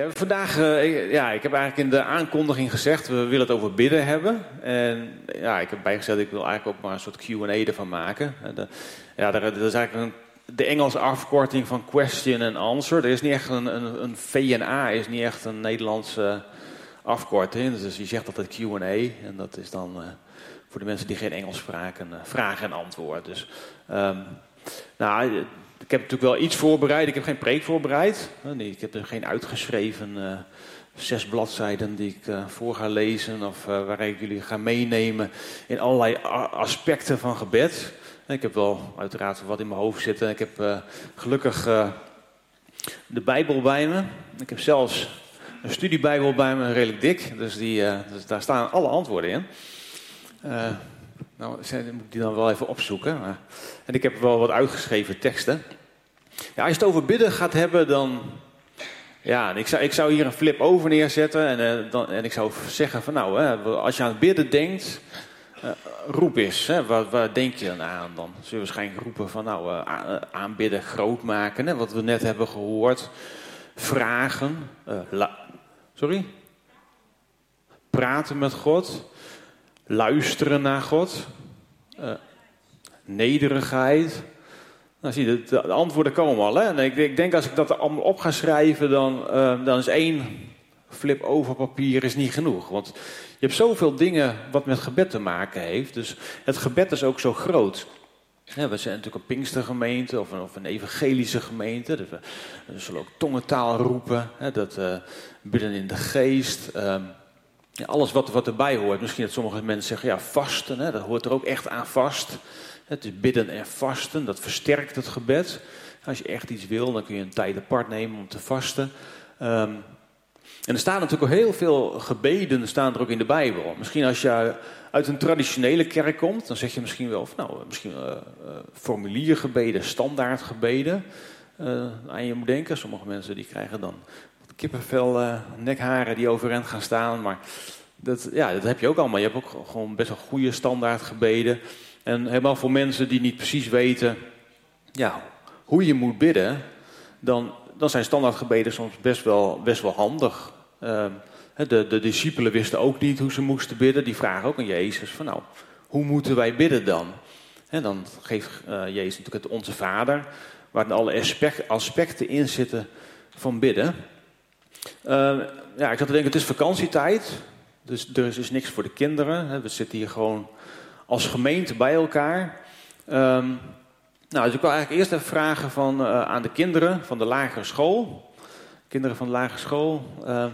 Ja, vandaag, uh, ja, ik heb eigenlijk in de aankondiging gezegd, we willen het over bidden hebben. En ja, ik heb bijgezet, ik wil eigenlijk ook maar een soort Q&A ervan maken. De, ja, dat is eigenlijk een, de Engelse afkorting van question and answer. Er is niet echt een, een, een VNA, is niet echt een Nederlandse afkorting. Dus je zegt altijd Q&A en dat is dan uh, voor de mensen die geen Engels spraken, uh, vraag en antwoord. Dus, um, nou, ik heb natuurlijk wel iets voorbereid. Ik heb geen preek voorbereid. Nee, ik heb er geen uitgeschreven uh, zes bladzijden die ik uh, voor ga lezen. Of uh, waar ik jullie ga meenemen in allerlei aspecten van gebed. Ik heb wel uiteraard wat in mijn hoofd zitten. Ik heb gelukkig de Bijbel bij me. Ik heb zelfs een studiebijbel bij me, redelijk dik. Dus, die, dus daar staan alle antwoorden in. Nou, moet ik die dan wel even opzoeken. En ik heb wel wat uitgeschreven teksten. Ja, als je het over bidden gaat hebben, dan. Ja, ik zou, ik zou hier een flip over neerzetten. En, uh, dan, en ik zou zeggen: van nou, hè, als je aan bidden denkt. Uh, roep eens, hè, denk je dan aan? Dan zul je waarschijnlijk roepen van nou, uh, aanbidden, groot maken, hè, wat we net hebben gehoord. Vragen, sorry? Praten met God, luisteren naar God, nederigheid, nou, zie je, de, de, antwoorden komen al. Hè? En ik, ik, denk als ik dat allemaal op ga schrijven, dan, uh, dan is één flip over papier is niet genoeg. Want je hebt zoveel dingen wat met gebed te maken heeft. Dus het gebed is ook zo groot. We zijn natuurlijk een Pinkstergemeente of een, of een evangelische gemeente. Dus we, zullen ook tongentaal roepen. Hè, dat uh, bidden in de geest. Ja, alles wat, wat erbij hoort. Misschien dat sommige mensen zeggen, ja, vasten. Hè, dat hoort er ook echt aan vast. Het is bidden en vasten, dat versterkt het gebed. Als je echt iets wil, dan kun je een tijd apart nemen om te vasten. Um, en er staan natuurlijk ook heel veel gebeden staan er ook in de Bijbel. Misschien als je uit een traditionele kerk komt, dan zeg je misschien wel, of nou, misschien uh, uh, formuliergebeden, standaardgebeden. Uh, aan je moet denken. Sommige mensen die krijgen dan kippenvel, nekharen die overeind gaan staan. Maar dat, ja, dat heb je ook allemaal. Je hebt ook gewoon best wel goede standaardgebeden. En helemaal voor mensen die niet precies weten ja, hoe je moet bidden, dan, dan zijn standaardgebeden soms best wel, best wel handig. Uh, de, de discipelen wisten ook niet hoe ze moesten bidden. Die vragen ook aan Jezus van nou, hoe moeten wij bidden dan? En dan geeft uh, Jezus natuurlijk het Onze Vader, waar alle aspecten in zitten van bidden. Uh, ja, ik zat te denken, het is vakantietijd. Dus er is dus niks voor de kinderen. We zitten hier gewoon als gemeente bij elkaar. Um, nou, dus ik wil eigenlijk eerst even vragen van, uh, aan de kinderen van de lagere school. Kinderen van de lagere school. Uh,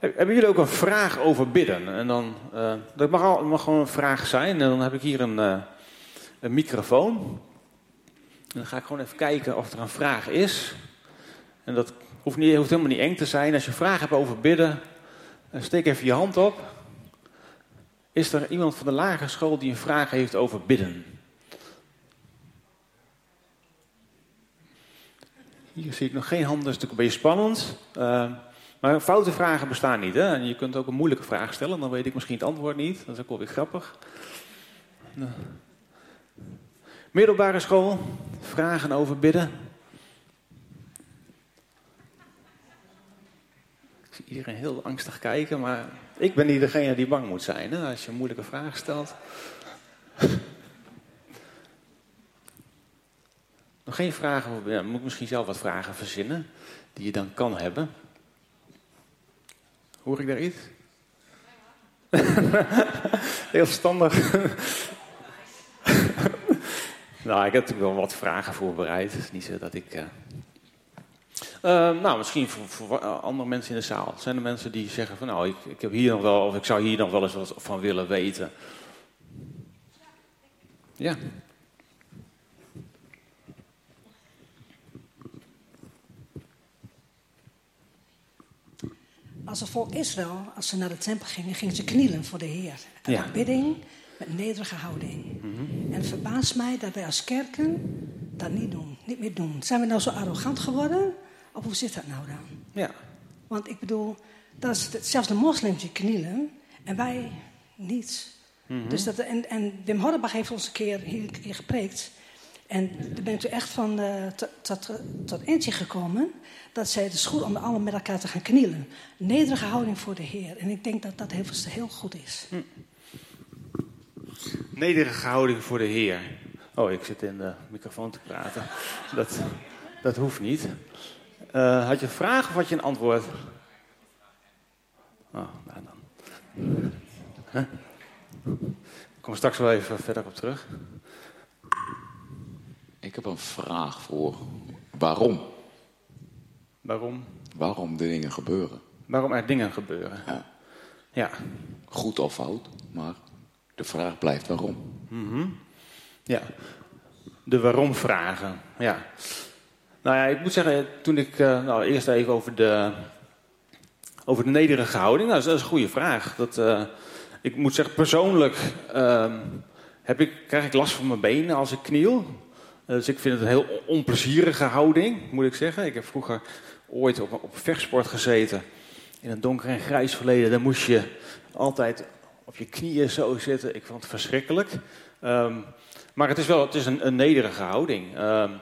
hebben jullie ook een vraag over bidden? En dan, uh, dat mag, al, mag gewoon een vraag zijn. En dan heb ik hier een, een microfoon. En dan ga ik gewoon even kijken of er een vraag is. En dat hoeft, niet, hoeft helemaal niet eng te zijn. Als je een vraag hebt over bidden, steek even je hand op. Is er iemand van de lagere school die een vraag heeft over bidden? Hier zie ik nog geen handen, dat is natuurlijk een beetje spannend. Uh, maar foute vragen bestaan niet. Hè? En je kunt ook een moeilijke vraag stellen, dan weet ik misschien het antwoord niet. Dat is ook wel weer grappig. Nou. Middelbare school, vragen over bidden. Ik zie iedereen heel angstig kijken, maar ik ben niet degene die bang moet zijn hè, als je een moeilijke vraag stelt. Nog geen vragen. Ja, moet ik misschien zelf wat vragen verzinnen die je dan kan hebben. Hoor ik daar iets? Heel verstandig. nou, ik heb natuurlijk wel wat vragen voorbereid. Het is niet zo dat ik. Uh... Uh, nou, misschien voor, voor, andere mensen in de zaal. Zijn er mensen die zeggen van nou, ik, ik heb hier nog wel, of ik zou hier nog wel eens wat van willen weten? Ja. Als het volk Israël, als ze naar de tempel gingen, gingen ze knielen voor de Heer. Een ja. bidding met nederige houding. Mm -hmm. En het verbaast mij dat wij als kerken dat niet doen, niet meer doen. Zijn we nou zo arrogant geworden? Of hoe zit dat nou dan? Ja. Want ik bedoel, dat is, zelfs de moslims die knielen en wij niets. Mm -hmm. dus dat, en, en Wim Horrebach heeft ons een keer hier, hier gepreekt. En daar ben ik toen echt van uh, tot, tot eentje gekomen dat zij het is goed om allemaal met elkaar te gaan knielen. Nederige houding voor de Heer. En ik denk dat dat heel, heel goed is. Hm. Nederige houding voor de Heer. Oh, ik zit in de microfoon te praten. Dat, dat hoeft niet. Uh, had je een vraag of had je een antwoord? Oh, nou dan. Huh? Ik kom straks wel even verder op terug. Ik heb een vraag voor waarom. Waarom? Waarom de dingen gebeuren. Waarom er dingen gebeuren. Ja. ja. Goed of fout, maar de vraag blijft waarom. Mm Ja, de waarom vragen. Ja. Nou ja, ik moet zeggen, toen ik uh, nou, eerst even over de, over de nederige houding. Nou, dat is een goede vraag. Dat, uh, ik moet zeggen, persoonlijk uh, heb ik, krijg ik last van mijn benen als ik kniel. dus ik vind het een heel onplezierige houding, moet ik zeggen. Ik heb vroeger ooit op, op vechtsport gezeten. In een donker en grijs verleden. Daar moest je altijd op je knieën zo zitten. Ik vond het verschrikkelijk. Um, maar het is wel het is een, een nederige houding. Um,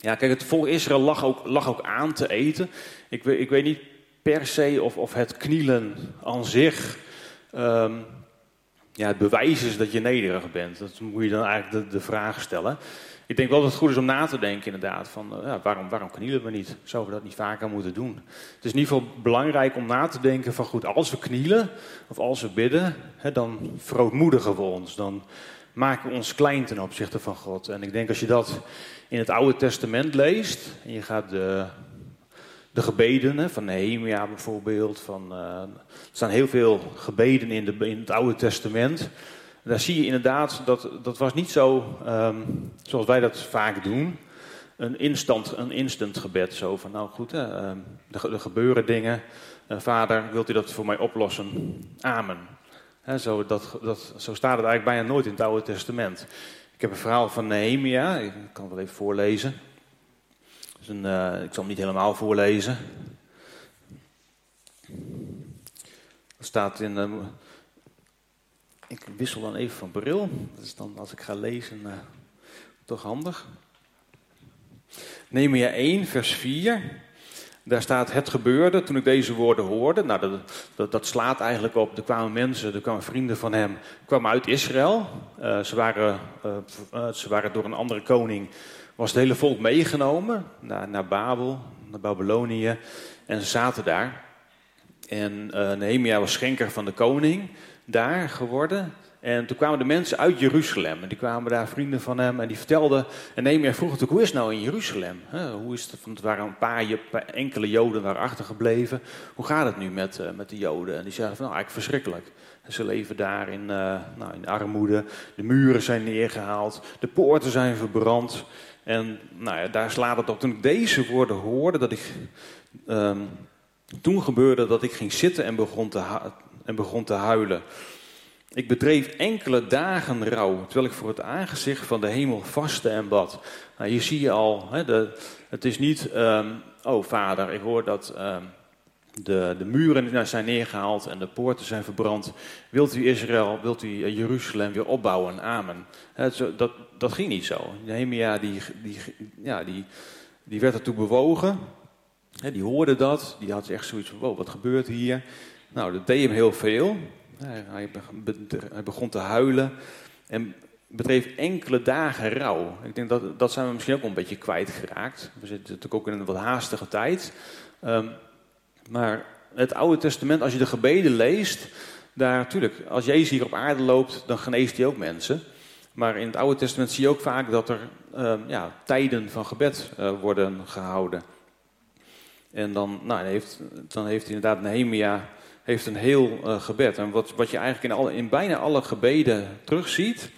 ja, kijk, het volk Israël lag ook, lag ook aan te eten. Ik, ik weet niet per se of, of het knielen aan zich um, ja, het bewijs is dat je nederig bent. Dat moet je dan eigenlijk de, vraag stellen. Ik denk wel dat het goed is om na te denken inderdaad. Van, ja, waarom, waarom knielen we niet? Zouden we dat niet vaker moeten doen? Het is in ieder geval belangrijk om na te denken van goed, als we knielen of als we bidden, hè, dan verootmoedigen we ons. Dan maken ons klein ten opzichte van God. En ik denk als je dat in het Oude Testament leest en je gaat de, de gebeden van Nehemia bijvoorbeeld. Van, uh, er staan heel veel gebeden in, de, in het Oude Testament. Daar zie je inderdaad, dat, dat was niet zo um, zoals wij dat vaak doen. Een instant, een instant gebed. Zo van, nou goed, hè, um, er, er, gebeuren dingen. Uh, vader, wilt u dat voor mij oplossen? Amen. Zo, dat, dat, zo staat het eigenlijk bijna nooit in het Oude Testament. Ik heb een verhaal van Nehemia, ik kan het wel even voorlezen. Een, uh, ik zal hem niet helemaal voorlezen. Er staat in. Uh, ik wissel dan even van bril. Dat is dan als ik ga lezen uh, toch handig. Nehemia 1, vers 4. Daar staat het gebeurde toen ik deze woorden hoorde. Nou, dat, dat, slaat eigenlijk op. Er kwamen mensen, er kwamen vrienden van hem, kwamen uit Israël. Uh, ze, waren, uh, uh, ze waren door een andere koning, was het hele volk meegenomen naar, naar Babel, naar Babylonië. En ze zaten daar. En Nehemia was schenker van de koning daar geworden. En toen kwamen de mensen uit Jeruzalem. En die kwamen daar vrienden van hem. En die vertelden. En Nehemia vroeg natuurlijk: hoe is het nou in Jeruzalem? hoe is het? Want er waren een paar, enkele Joden daar achtergebleven. Hoe gaat het nu met, uh, met de Joden? En die zeiden: van, nou, eigenlijk verschrikkelijk. Ze leven daar in, uh, nou, in armoede. De muren zijn neergehaald. De poorten zijn verbrand. En nou ja, daar slaat het op. Toen ik deze woorden hoorde, dat ik. Um, toen gebeurde dat ik ging zitten en begon te, en begon te huilen. Ik bedreef enkele dagen rouw, terwijl ik voor het aangezicht van de hemel vastte en bad. Nou, hier zie je al, hè, het is niet, um, oh vader, ik hoor dat um, de, de muren zijn neergehaald en de poorten zijn verbrand. Wilt u Israël, wilt u eh, Jeruzalem weer opbouwen? Amen. dat, dat ging niet zo. Nehemia die, die, ja, die, die werd ertoe bewogen. die hoorde dat. Die had echt zoiets van, wat gebeurt hier? Nou, dat deed hem heel veel. Hij, begon te huilen en bedreef enkele dagen rouw. Ik denk dat dat zijn we misschien ook wel een beetje kwijtgeraakt. We zitten natuurlijk ook in een wat haastige tijd. Um, maar het Oude Testament, als je de gebeden leest, daar natuurlijk, als Jezus hier op aarde loopt, dan geneest hij ook mensen. Maar in het Oude Testament zie je ook vaak dat er um, ja, tijden van gebed uh, worden gehouden. En dan, nou, heeft, dan heeft inderdaad Nehemia heeft een heel uh, gebed. En wat, wat je eigenlijk in, alle, in bijna alle gebeden terugziet,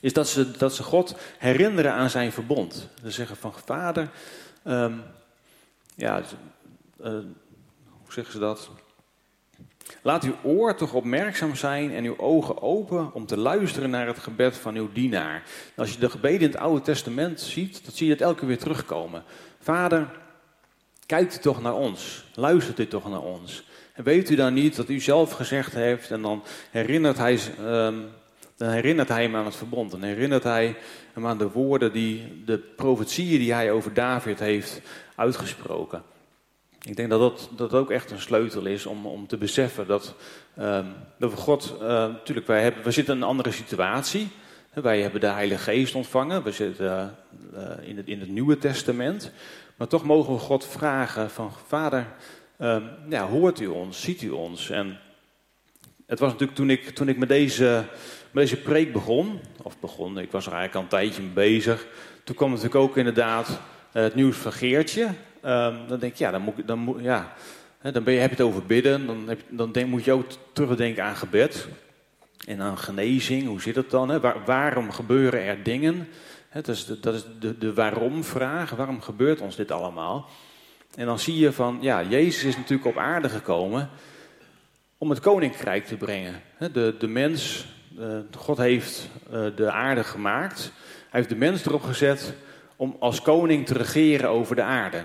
is dat ze, dat ze God herinneren aan zijn verbond. Ze zeggen van vader, um, ja, uh, hoe zeggen ze dat? Laat uw oor toch opmerkzaam zijn en uw ogen open om te luisteren naar het gebed van uw dienaar. Als je de gebeden in het Oude Testament ziet, dan zie je het elke keer weer terugkomen. Vader, kijkt toch naar ons, luistert u toch naar ons. En weet u dan niet dat u zelf gezegd heeft, en dan herinnert hij um, dan herinnert hij hem aan het verbond. Dan herinnert hij hem aan de woorden, die, de profetieën die hij over David heeft uitgesproken. Ik denk dat dat, dat ook echt een sleutel is om, om te beseffen dat, um, dat we God, natuurlijk, wij, hebben, we zitten in een andere situatie. Wij hebben de Heilige Geest ontvangen, we zitten uh, in, het, in het Nieuwe Testament. Maar toch mogen we God vragen van, Vader, uh, ja, hoort u ons, ziet u ons? En het was natuurlijk toen ik, toen ik met, deze, deze preek begon, of begon, ik was er eigenlijk al een tijdje mee bezig. Toen kwam natuurlijk ook inderdaad het nieuws van Geertje. Um, dan denk ik, ja, dan, moet, dan, moet, ja, dan ben je, heb je het over bidden. Dan, heb, dan moet je ook terugdenken aan gebed. En aan genezing, hoe zit het dan? Waarom gebeuren er dingen? Dat is, dat is de, de waarom-vraag. Waarom gebeurt ons dit allemaal? En dan zie je van, ja, Jezus is natuurlijk op aarde gekomen om het koninkrijk te brengen. De, de mens, God heeft eh, de aarde gemaakt. Hij heeft de mens erop gezet om als koning te regeren over de aarde.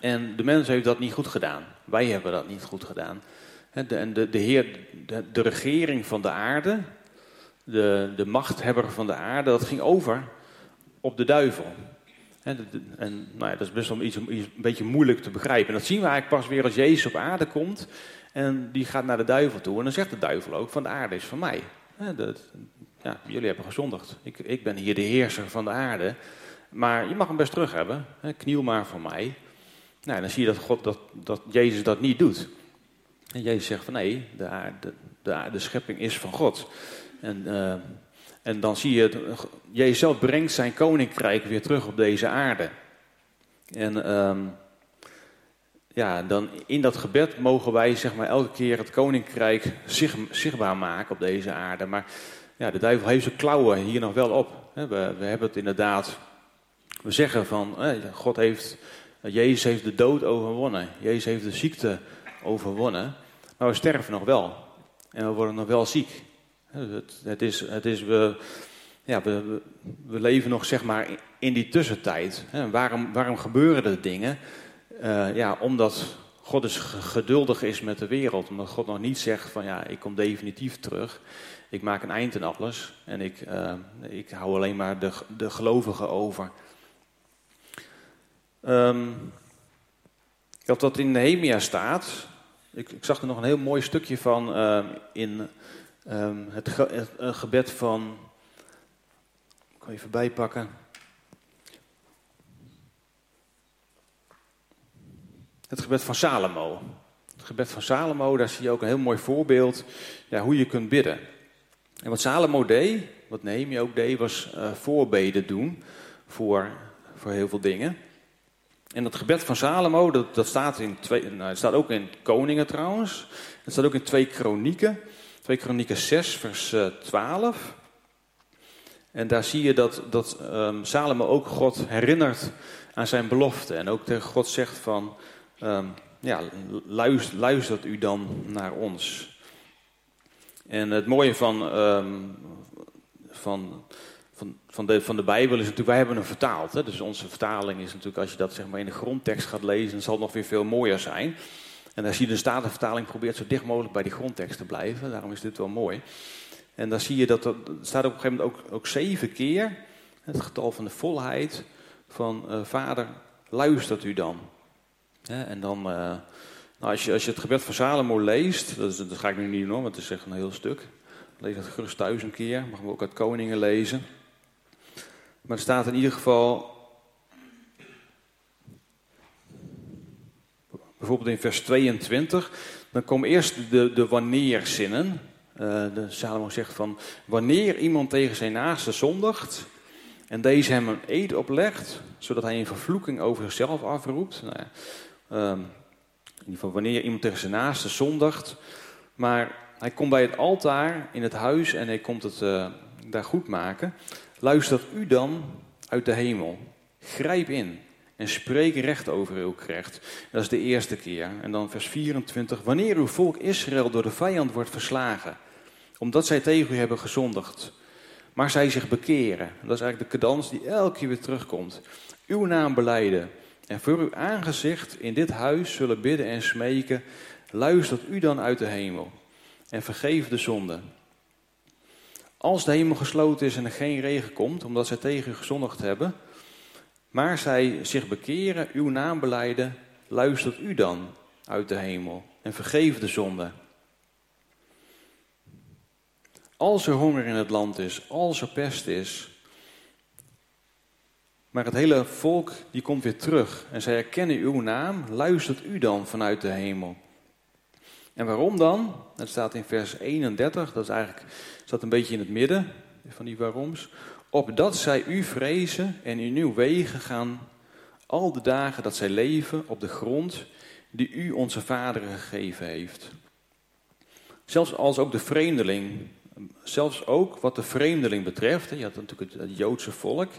En de mens heeft dat niet goed gedaan. Wij hebben dat niet goed gedaan. De, en de, de Heer, de, de, regering van de aarde, de, de machthebber van de aarde, dat ging over op de duivel. En, en nou dat is best wel iets, iets, een beetje moeilijk te begrijpen. En dat zien we eigenlijk pas weer als Jezus op aarde komt. En die gaat naar de duivel toe. En dan zegt de duivel ook: van de aarde is van mij. Dat, ja, jullie hebben gezondigd. Ik, ik ben hier de heerser van de aarde. Maar je mag hem best terug hebben. Kniel maar voor mij. Nou, dan zie je dat, God, dat, dat Jezus dat niet doet. En Jezus zegt van nee, de, aarde, de, de schepping is van God. En, uh, en dan zie je, Jezus brengt zijn koninkrijk weer terug op deze aarde. En um, ja, dan in dat gebed mogen wij zeg maar elke keer het koninkrijk zich, zichtbaar maken op deze aarde. Maar ja, de duivel heeft zijn klauwen hier nog wel op. We, we hebben het inderdaad, we zeggen van, God heeft Jezus heeft de dood overwonnen. Jezus heeft de ziekte overwonnen. Maar we sterven nog wel. En we worden nog wel ziek. Het, is, het is we, ja, we, we, leven nog zeg maar in die tussentijd. Waarom, waarom gebeuren er dingen? Uh, ja, omdat God dus geduldig is met de wereld. Omdat God nog niet zegt van ja, ik kom definitief terug. Ik maak een eind aan alles. En ik, uh, ik hou alleen maar de, de gelovigen over. Um, ik had dat in Nehemia staat. Ik, ik, zag er nog een heel mooi stukje van uh, in um, het, ge het gebed van. Ik kan even bijpakken. Het gebed van Salomo. Het gebed van Salomo, daar zie je ook een heel mooi voorbeeld ja, hoe je kunt bidden. En wat Salomo deed, wat Nehemia ook deed, was uh, voorbeden doen voor, voor heel veel dingen. En dat gebed van Salomo, dat, staat, in twee, nou, staat ook in Koningen trouwens. Het staat ook in twee Kronieken. 2 Kronieken 6, vers 12. Eh, en daar zie je dat, dat um, Salomo ook God herinnert aan zijn belofte. En ook tegen God zegt van, um, ja, luistert, luistert u dan naar ons. En het mooie van, um, van van, van, de, van de Bijbel is natuurlijk, wij hebben hem vertaald. Hè? Dus onze vertaling is natuurlijk, als je dat zeg maar in de grondtekst gaat lezen, zal het nog weer veel mooier zijn. En als je de Statenvertaling probeert zo dicht mogelijk bij die grondtekst te blijven, daarom is dit wel mooi. En dan zie je dat er staat op een gegeven moment ook, ook zeven keer het getal van de volheid van uh, Vader, luistert u dan. en dan, uh, nou, als, je, als je het gebed van Salomo leest, dat, is, dat ga ik nu niet doen, want het is echt een heel stuk. Lees dat gerust thuis een keer, mag we ook uit Koningen lezen. Maar er staat in ieder geval. Bijvoorbeeld in vers 22. Dan komen eerst de, de wanneerzinnen. Uh, de Salomo zegt van. Wanneer iemand tegen zijn naaste zondigt. En deze hem een eed oplegt. Zodat hij een vervloeking over zichzelf afroept. Nou ja, um, in ieder geval wanneer iemand tegen zijn naaste zondigt. Maar hij komt bij het altaar in het huis en hij komt het uh, daar goed maken. Luistert u dan uit de hemel. Grijp in en spreek recht over uw gerecht. Dat is de eerste keer. En dan vers 24. Wanneer uw volk Israël door de vijand wordt verslagen, omdat zij tegen u hebben gezondigd, maar zij zich bekeren. Dat is eigenlijk de cadans die elke keer weer terugkomt. Uw naam beleiden en voor uw aangezicht in dit huis zullen bidden en smeken. Luistert u dan uit de hemel en vergeef de zonde Als de hemel gesloten is en er geen regen komt, omdat zij tegen u gezondigd hebben, maar zij zich bekeren, uw naam beleiden, luistert u dan uit de hemel en vergeef de zonde. Als er honger in het land is, als er pest is, maar het hele volk die komt weer terug en zij herkennen uw naam, luistert u dan vanuit de hemel. En waarom dan? Het staat in vers 31, dat is eigenlijk staat een beetje in het midden van die waaroms. Opdat zij u vrezen en in uw wegen gaan al de dagen dat zij leven op de grond die u onze vaderen gegeven heeft. Zelfs als ook de vreemdeling, zelfs ook wat de vreemdeling betreft, je had natuurlijk het, Joodse volk.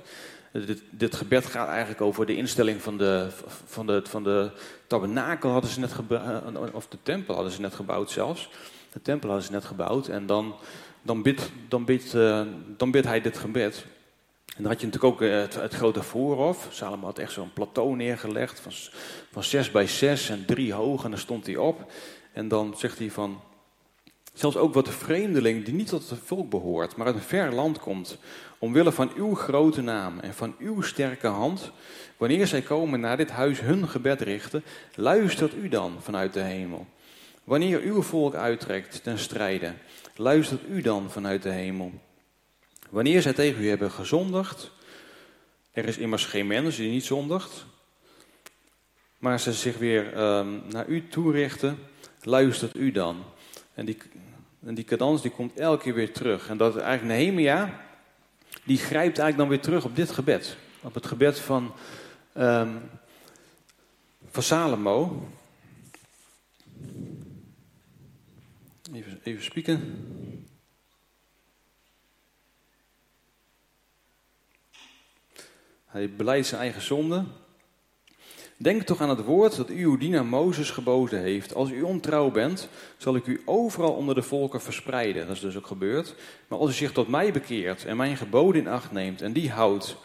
Dit, dit, gebed gaat eigenlijk over de instelling van de, van de, van de tabernakel hadden ze net gebouwd, of de tempel hadden ze net gebouwd zelfs. De tempel hadden ze net gebouwd en dan, dan, bidt, dan, bidt, dan hij dit gebed. En dan had je natuurlijk ook eh, het, grote voorhof. Salomo had echt zo'n plateau neergelegd van, van zes bij zes en drie hoog. En daar stond hij op. En dan zegt hij van, zelfs ook wat de vreemdeling die niet tot het volk behoort, maar uit een ver land komt, omwille van uw grote naam en van uw sterke hand, wanneer zij komen naar dit huis hun gebed richten, luistert u dan vanuit de hemel. Wanneer uw volk uittrekt ten strijde, luistert u dan vanuit de hemel. Wanneer zij tegen u hebben gezondigd, er is immers geen mens die niet zondigt, maar ze zich weer um, naar u toerichten, luistert u dan. En die, en die cadans die komt elke keer weer terug. En dat eigenlijk Nehemia, die grijpt eigenlijk dan weer terug op dit gebed. Op het gebed van, um, van Salomo. Even, even spieken. Hij beleidt zijn eigen zonde. Denk toch aan het woord dat u uw dienaar Mozes geboden heeft. Als u ontrouw bent, zal ik u overal onder de volken verspreiden. Dat is dus ook gebeurd. Maar als u zich tot mij bekeert en mijn geboden in acht neemt en die houdt,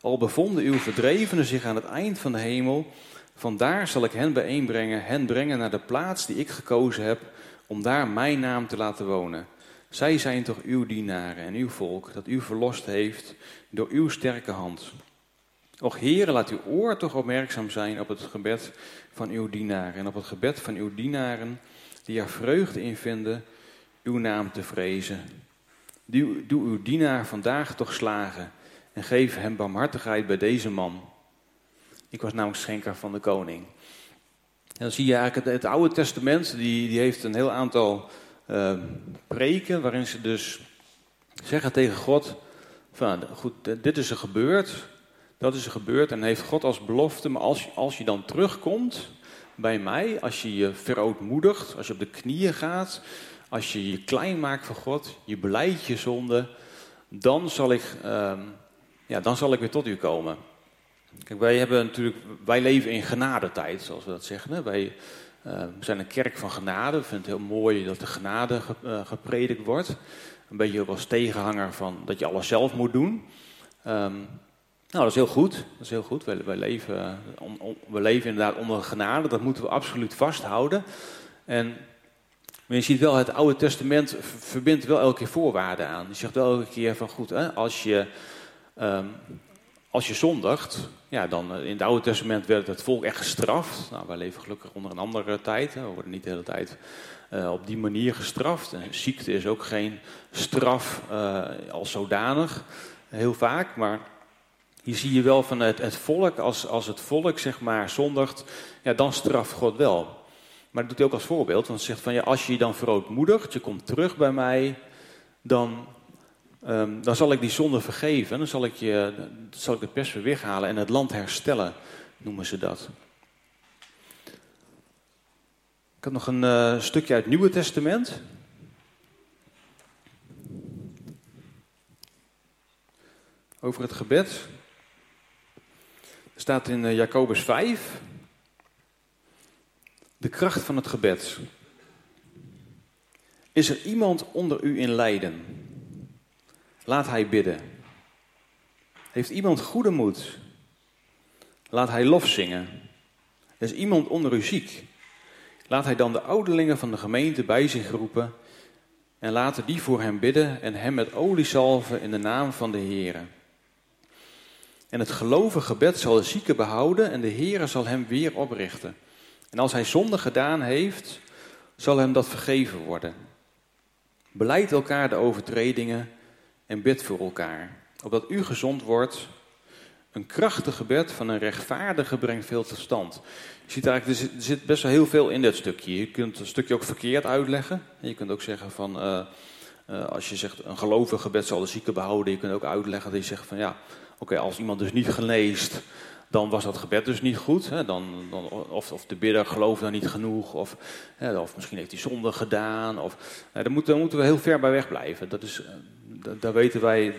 al bevonden uw verdrevenen zich aan het eind van de hemel, vandaar zal ik hen bijeenbrengen, hen brengen naar de plaats die ik gekozen heb, om daar mijn naam te laten wonen. Zij zijn toch uw dienaren en uw volk, dat u verlost heeft door uw sterke hand. Och Heere, laat uw oor toch opmerkzaam zijn op het gebed van uw dienaren en op het gebed van uw dienaren die er vreugde in vinden uw naam te vrezen. Doe, uw dienaar vandaag toch slagen en geef hem barmhartigheid bij deze man. Ik was namelijk schenker van de koning. Dan zie je eigenlijk het, Oude Testament, die, die heeft een heel aantal uh, preken waarin ze dus zeggen tegen God, van, goed, dit is er gebeurd, dat is er gebeurd en heeft God als belofte, maar als, als je dan terugkomt bij mij, als je je verootmoedigt, als je op de knieën gaat, als je je klein maakt voor God, je beleidt je zonde, dan zal ik, uh, ja, dan zal ik weer tot u komen. Wij hebben natuurlijk, wij leven in genadetijd, zoals we dat zeggen. Hè? Wij uh, zijn een kerk van genade. Ik vind het heel mooi dat de genade ge, uh, gepredikt wordt. Een beetje ook als tegenhanger van dat je alles zelf moet doen. Um, nou, dat is heel goed. Dat is heel goed. Wij, wij leven, we leven inderdaad onder genade. Dat moeten we absoluut vasthouden. En maar je ziet wel, het Oude Testament verbindt wel elke keer voorwaarden aan. Je zegt wel elke keer van goed, hè, als, je, um, als je zondigt, ja, dan eh, in het Oude Testament werd het volk echt gestraft. Nou, wij leven gelukkig onder een andere tijd. Hè. We worden niet de hele tijd uh, op die manier gestraft. En ziekte is ook geen straf uh, als zodanig, heel vaak. Maar hier zie je wel van het, het volk, als, als het volk zeg maar zondigt, ja, dan straft God wel. Maar dat doet hij ook als voorbeeld, want hij zegt van ja, als je je dan verootmoedigt, je komt terug bij mij, dan, um, dan zal ik die zonde vergeven. Dan zal ik, je, zal ik de pers weer weghalen en het land herstellen, noemen ze dat. Ik had nog een uh, stukje uit het Nieuwe Testament. Over het gebed staat in eh, Jacobus 5. De kracht van het gebed. Is er iemand onder u in lijden? Laat hij bidden. Heeft iemand goede moed? Laat hij lof zingen. Is iemand onder u ziek? Laat hij dan de ouderlingen van de gemeente bij zich roepen En laten die voor hem bidden en hem met olie salven in de naam van de Heere. En het gelovige gebed zal de zieke behouden en de Heere zal hem weer oprichten. En als hij zonde gedaan heeft, zal hem dat vergeven worden. Beleid elkaar de overtredingen en bid voor elkaar, opdat u gezond wordt. Een krachtig gebed van een rechtvaardige brengt veel tot stand. Je ziet eigenlijk, er zit, best wel heel veel in dit stukje. Je kunt een stukje ook verkeerd uitleggen. Je kunt ook zeggen van, uh, uh, als je zegt een gelovig gebed zal de zieke behouden. Je kunt ook uitleggen dat je zegt van ja, oké, als iemand dus niet geneest, dan was dat gebed dus niet goed. Hè? Dan, dan, of, of de bidder geloofde dan niet genoeg, of, hè, of misschien heeft hij zonde gedaan. Of, hè, daar, moeten, we heel ver bij weg blijven. Dat is, eh, daar weten wij.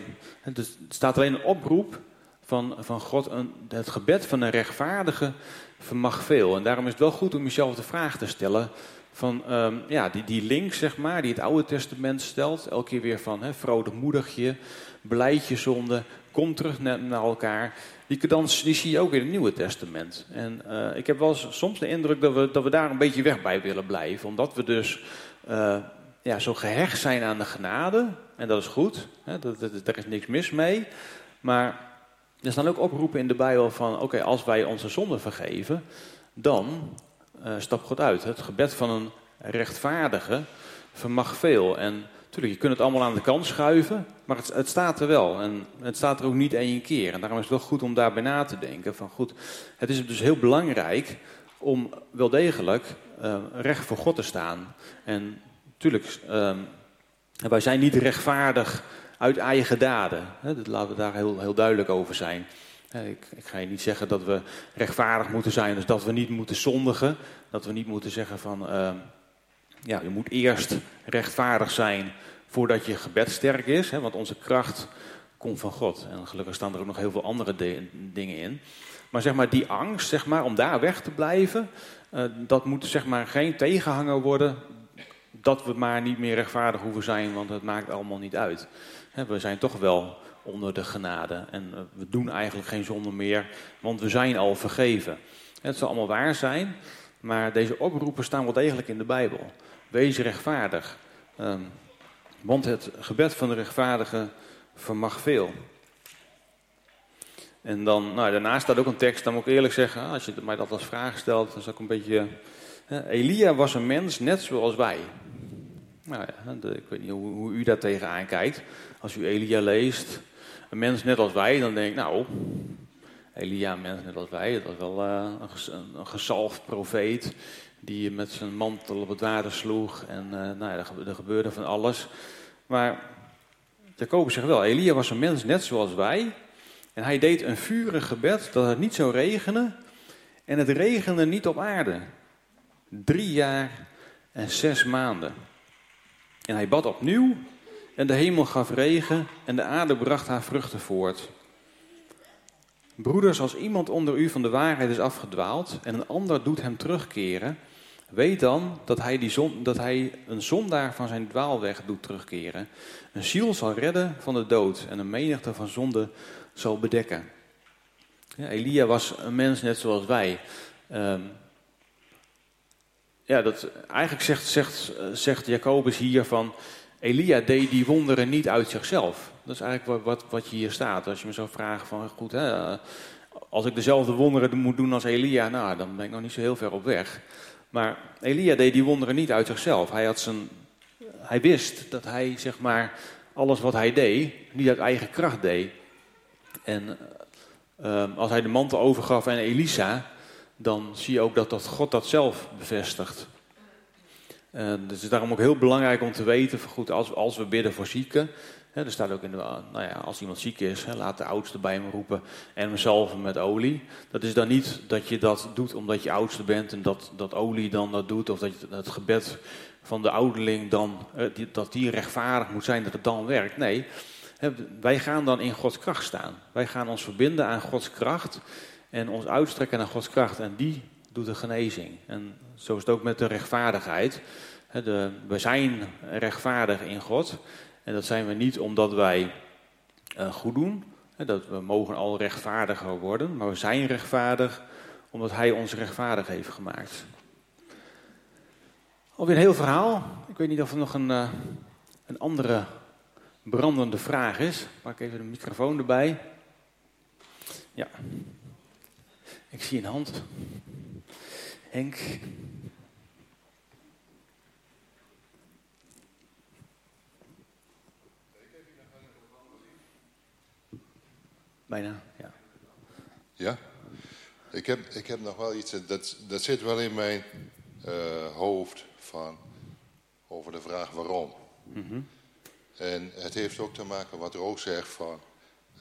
Dus het staat alleen een oproep van, van God. Een, het gebed van een rechtvaardige vermag veel. En daarom is het wel goed om jezelf de vraag te stellen. Van um, ja, die, die link, zeg maar, die het Oude Testament stelt. Elke keer weer van hè, vrolijk je, beleid je zonde, kom terug naar elkaar. Die, dan, die zie je ook in het Nieuwe Testament. En uh, ik heb wel soms de indruk dat we, dat we daar een beetje weg bij willen blijven. Omdat we dus uh, ja, zo gehecht zijn aan de genade. En dat is goed, hè, dat, dat, daar is niks mis mee. Maar er staan ook oproepen in de Bijbel van... oké, als wij onze zonde vergeven, dan uh, stap God uit. Het gebed van een rechtvaardige vermag veel. En Tuurlijk, je kunt het allemaal aan de kant schuiven, maar het, het, staat er wel. En het staat er ook niet één keer. En daarom is het wel goed om daarbij na te denken. Van goed, het is dus heel belangrijk om wel degelijk uh, recht voor God te staan. En natuurlijk, uh, wij zijn niet rechtvaardig uit eigen daden. Hè, dat laten we daar heel, heel duidelijk over zijn. Ik, ik, ga je niet zeggen dat we rechtvaardig moeten zijn, dus dat we niet moeten zondigen. Dat we niet moeten zeggen van, uh, ja, je moet eerst rechtvaardig zijn voordat je gebed sterk is. Hè, want onze kracht komt van God. En gelukkig staan er ook nog heel veel andere dingen in. Maar zeg maar, die angst, zeg maar, om daar weg te blijven, uh, dat moet zeg maar geen tegenhanger worden dat we maar niet meer rechtvaardig hoeven zijn, want het maakt allemaal niet uit. Hè, we zijn toch wel onder de genade en uh, we doen eigenlijk geen zonde meer, want we zijn al vergeven. Het zal allemaal waar zijn, maar deze oproepen staan wel degelijk in de Bijbel. Wees rechtvaardig. Um, want het gebed van de rechtvaardige vermag veel. En dan, nou, daarnaast staat ook een tekst, dan moet ik eerlijk zeggen, als je mij dat als vraag stelt, dan is ook een beetje. Elia was een mens net zoals wij. Nou ja, ik weet niet hoe, u daar tegenaan kijkt. Als u Elia leest, een mens net als wij, dan denk ik, nou, Elia, een mens net als wij, dat was wel uh, een, een gezalfd profeet die met zijn mantel op het water sloeg. En uh, nou ja, er, gebeurde van alles. Maar Jacobus zegt wel, Elia was een mens net zoals wij. En hij deed een vurig gebed dat het niet zou regenen. En het regende niet op aarde. Drie jaar en zes maanden. En hij bad opnieuw en de hemel gaf regen en de aarde bracht haar vruchten voort. Broeders, als iemand onder u van de waarheid is afgedwaald en een ander doet hem terugkeren, Weet dan dat hij, die dat hij een zondaar van zijn dwaalweg doet terugkeren. Een ziel zal redden van de dood en een menigte van zonde zal bedekken. Elia was een mens net zoals wij. Um, ja, dat, eigenlijk zegt, zegt, zegt Jacobus hier van... Elia deed die wonderen niet uit zichzelf. Dat is eigenlijk wat, wat, wat je hier staat. Als je me zou vragen van, goed, hè, als ik dezelfde wonderen moet doen als Elia... nou, dan ben ik nog niet zo heel ver op weg. Maar Elia deed die wonderen niet uit zichzelf. Hij, had zijn, hij wist dat hij zeg maar, alles wat hij deed, niet uit eigen kracht deed. En uh, als hij de mantel overgaf aan Elisa, dan zie je ook dat, dat God dat zelf bevestigt. Uh, dus het is daarom ook heel belangrijk om te weten, goed, als, als we bidden voor zieken, er staat ook in de, nou ja, als iemand ziek is, laat de oudste bij hem roepen en hem zalven met olie. Dat is dan niet dat je dat doet omdat je oudste bent en dat, dat olie dan dat doet, of dat het gebed van de ouderling dan, dat die rechtvaardig moet zijn, dat het dan werkt. Nee, wij gaan dan in Gods kracht staan. Wij gaan ons verbinden aan Gods kracht en ons uitstrekken naar Gods kracht en die doet de genezing. En zo is het ook met de rechtvaardigheid. De, we zijn rechtvaardig in God. En dat zijn we niet omdat wij uh, goed doen. Dat we mogen al rechtvaardiger worden. Maar we zijn rechtvaardig omdat Hij ons rechtvaardig heeft gemaakt. Alweer een heel verhaal. Ik weet niet of er nog een uh, een andere brandende vraag is. Pak even de microfoon erbij. Ja. Ik zie een hand. Henk. Bijna, ja. Ja? Ik heb, ik heb nog wel iets, dat, dat zit wel in mijn uh, hoofd van, over de vraag waarom. Mm En het heeft ook te maken wat Roos zegt van,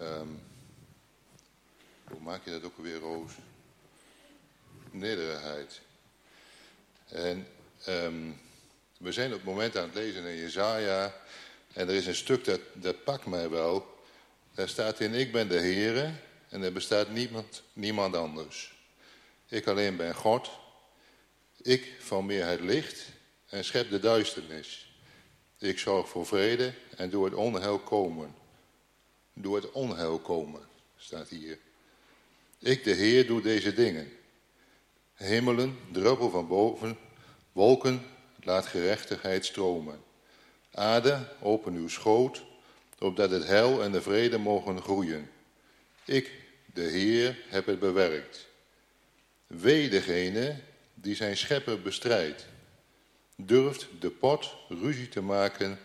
um, hoe maak je dat ook weer Roos? Nederigheid. En um, we zijn op het moment aan het lezen in Jezaja en er is een stuk dat, dat pakt mij wel. Daar staat in, ik ben de Heere en er bestaat niemand, niemand anders. Ik alleen ben God. Ik formeer het licht en schep de duisternis. Ik zorg voor vrede en doe het onheil komen. Doe het onheil komen, staat hier. Ik, de Heer, doe deze dingen. Hemelen, druppel van boven, wolken, laat gerechtigheid stromen. Aarde, open uw schoot, opdat het heil en de vrede mogen groeien. Ik, de Heer, heb het bewerkt. Wee degene die zijn schepper bestrijdt. Durft de pot ruzie te maken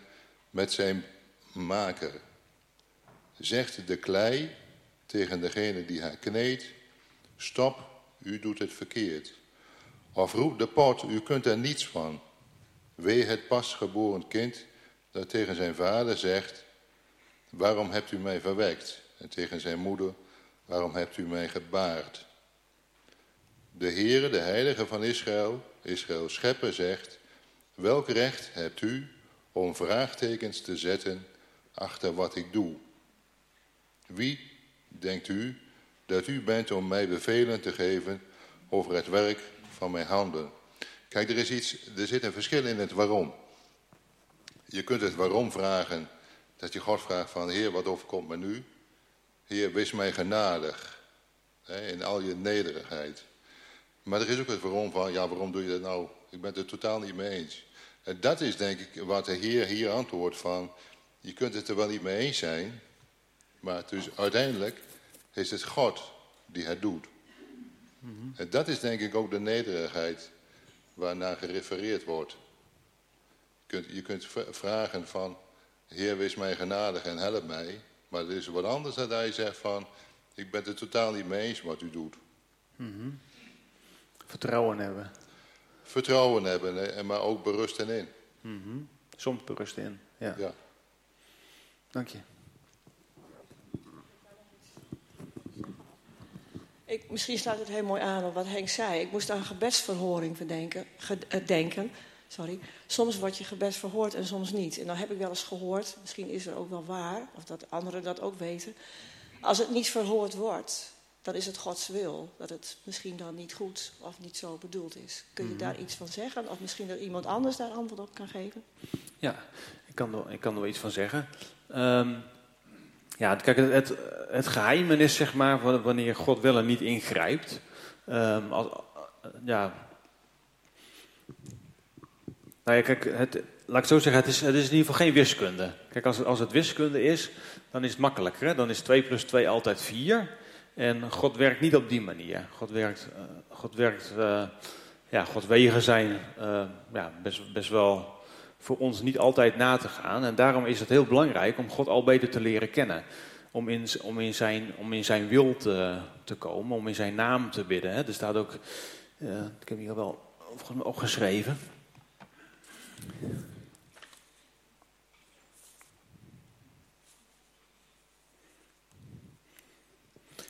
met zijn maker. Zegt de klei tegen degene die haar kneedt, stop, u doet het verkeerd. Of roept de pot, u kunt er niets van. Wee het pasgeboren kind dat tegen zijn vader zegt, waarom hebt u mij verwekt? En tegen zijn moeder, waarom hebt u mij gebaard? De Heere, de Heilige van Israël, Israël schepper, zegt, welk recht hebt u om vraagtekens te zetten achter wat ik doe? Wie, denkt u, dat u bent om mij bevelen te geven over het werk van mijn handen? Kijk, er, is iets, er zit een verschil in het waarom. Je kunt het waarom vragen, dat je God vraagt van, Heer, wat overkomt me nu? Heer, wees mij genadig, hè, in al je nederigheid. Maar er is ook het waarom van, ja, waarom doe je dat nou? Ik ben het er totaal niet mee eens. En dat is denk ik wat de Heer hier antwoordt van, je kunt het er wel niet mee eens zijn, maar dus uiteindelijk is het God die het doet. Mhm. En dat is denk ik ook de nederigheid waarnaar gerefereerd wordt. Je kunt, je kunt vragen van, Heer, wees mij genadig en help mij. Maar er is wat anders dat hij zegt van, ik ben het totaal niet mee eens wat u doet. Mm Vertrouwen hebben. Vertrouwen hebben, en maar ook berusten in. Mm Soms berusten in, ja. ja. Dank je. Ik, misschien sluit het heel mooi aan op wat Henk zei. Ik moest aan gebedsverhoring verdenken, eh, denken. Sorry. Soms wordt je gebed verhoord en soms niet. En dan heb ik wel eens gehoord, misschien is er ook wel waar, of dat anderen dat ook weten. Als het niet verhoord wordt, dan is het Gods wil. Dat het misschien dan niet goed of niet zo bedoeld is. Kun je mhm. daar iets van zeggen? Of misschien dat iemand anders daar antwoord op kan geven? Ja, ik kan er, ik kan er wel iets van zeggen. Um, ja, kijk, het, het, het geheimen is zeg maar wanneer God wel en niet ingrijpt. Um, als, ja. Nou ja, kijk, het, laat ik zo zeggen, het is, het is in ieder geval geen wiskunde. Kijk, als, als het wiskunde is, dan is het makkelijker. Dan is 2 plus 2 altijd 4. En God werkt niet op die manier. God werkt, uh, God werkt, uh, ja, God wegen zijn uh, ja, best, best wel voor ons niet altijd na te gaan. En daarom is het heel belangrijk om God al beter te leren kennen. Om in, om in, zijn, om in zijn wil te, te komen, om in zijn naam te bidden. Hè. Er staat ook, ik heb hier wel opgeschreven.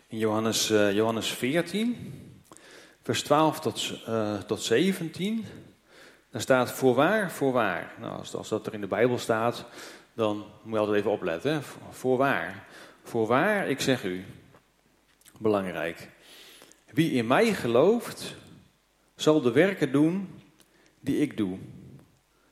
In Johannes, uh, Johannes 14, vers 12 tot, uh, tot 17, daar staat voorwaar, voorwaar. Nou, als, als dat er in de Bijbel staat, dan moet je altijd even opletten. Voorwaar. Voorwaar, ik zeg u, belangrijk. Wie in mij gelooft, zal de werken doen die ik doe.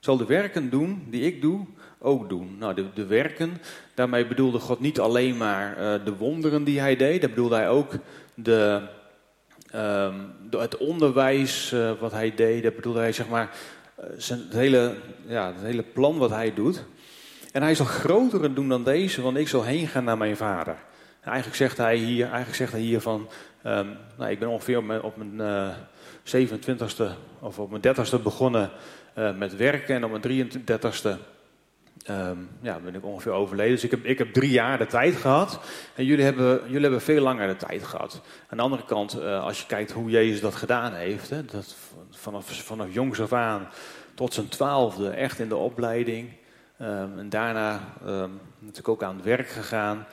Zal de werken doen die ik doe, ook doen. Nou, de, de werken, daarmee bedoelde God niet alleen maar uh, de wonderen die hij deed, daar bedoelde hij ook de, um, het onderwijs uh, wat hij deed, daar bedoelde hij zeg maar uh, zijn, het, hele, ja, het hele plan wat hij doet. En hij zal grotere doen dan deze, want ik zal heen gaan naar mijn vader. Eigenlijk zegt hij hier, eigenlijk zegt hij hier van, um, nou, ik ben ongeveer op mijn, op mijn uh, 27ste of op mijn 30ste begonnen uh, met werken en op mijn 33ste um, ja, ben ik ongeveer overleden. Dus ik heb, ik heb drie jaar de tijd gehad. En jullie hebben, jullie hebben veel langer de tijd gehad. Aan de andere kant, uh, als je kijkt hoe Jezus dat gedaan heeft, hè, dat vanaf, vanaf jongs af aan tot zijn twaalfde echt in de opleiding. Um, en daarna um, natuurlijk ook aan het werk gegaan.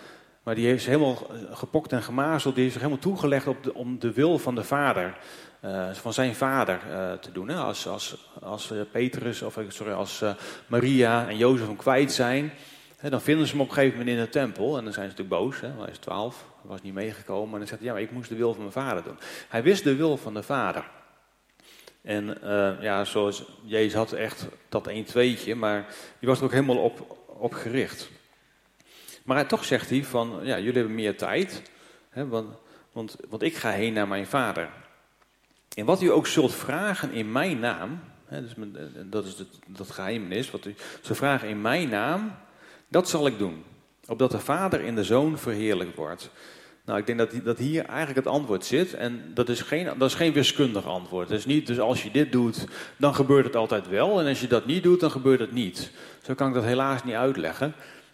Maar die heeft zich helemaal gepokt en gemazeld. Die heeft zich helemaal toegelegd op de, om de wil van de vader. Uh, van zijn vader uh, te doen. Hè? Als, als, als uh, Petrus, of sorry, als Maria en Jozef hem kwijt zijn, hè, dan vinden ze hem op een gegeven moment in de tempel. En dan zijn ze natuurlijk boos, hè? hij is twaalf, was niet meegekomen. En dan zegt hij, ja, maar ik moest de wil van mijn vader doen. Hij wist de wil van de vader. En ja, zoals Jezus had echt dat een tweetje, maar die was er ook helemaal op, op gericht. Maar hij, toch zegt hij van, ja, jullie hebben meer tijd, hè, want, want, want ik ga heen naar mijn vader. En wat u ook zult vragen in mijn naam, hè, dus dat is het, dat geheimnis, wat u zult vragen in mijn naam, dat zal ik doen. Opdat de vader in de zoon verheerlijkt wordt. Nou, ik denk dat, dat hier eigenlijk het antwoord zit. En dat is geen, dat is geen wiskundig antwoord. Het is niet, dus als je dit doet, dan gebeurt het altijd wel. En als je dat niet doet, dan gebeurt het niet. Zo kan ik dat helaas niet uitleggen.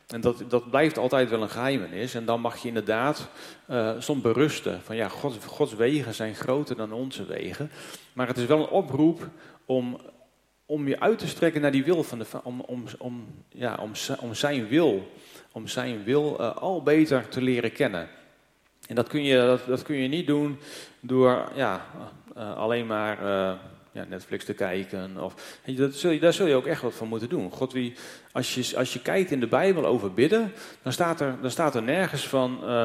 En dat, dat blijft altijd wel een geheimenis. En dan mag je inderdaad uh, soms berusten. Van ja, Gods, wegen zijn groter dan onze wegen. Maar het is wel een oproep om, om je uit te strekken naar die wil van de om, om, om, ja, om, om zijn wil. Om zijn wil uh, al beter te leren kennen. En dat kun je, dat, dat kun je niet doen door ja, uh, alleen maar Netflix te kijken. Of, dat je, daar zul je ook echt wat van moeten doen. God, wie, als, je, als je kijkt in de Bijbel over bidden, dan staat er, dan staat er nergens van, uh,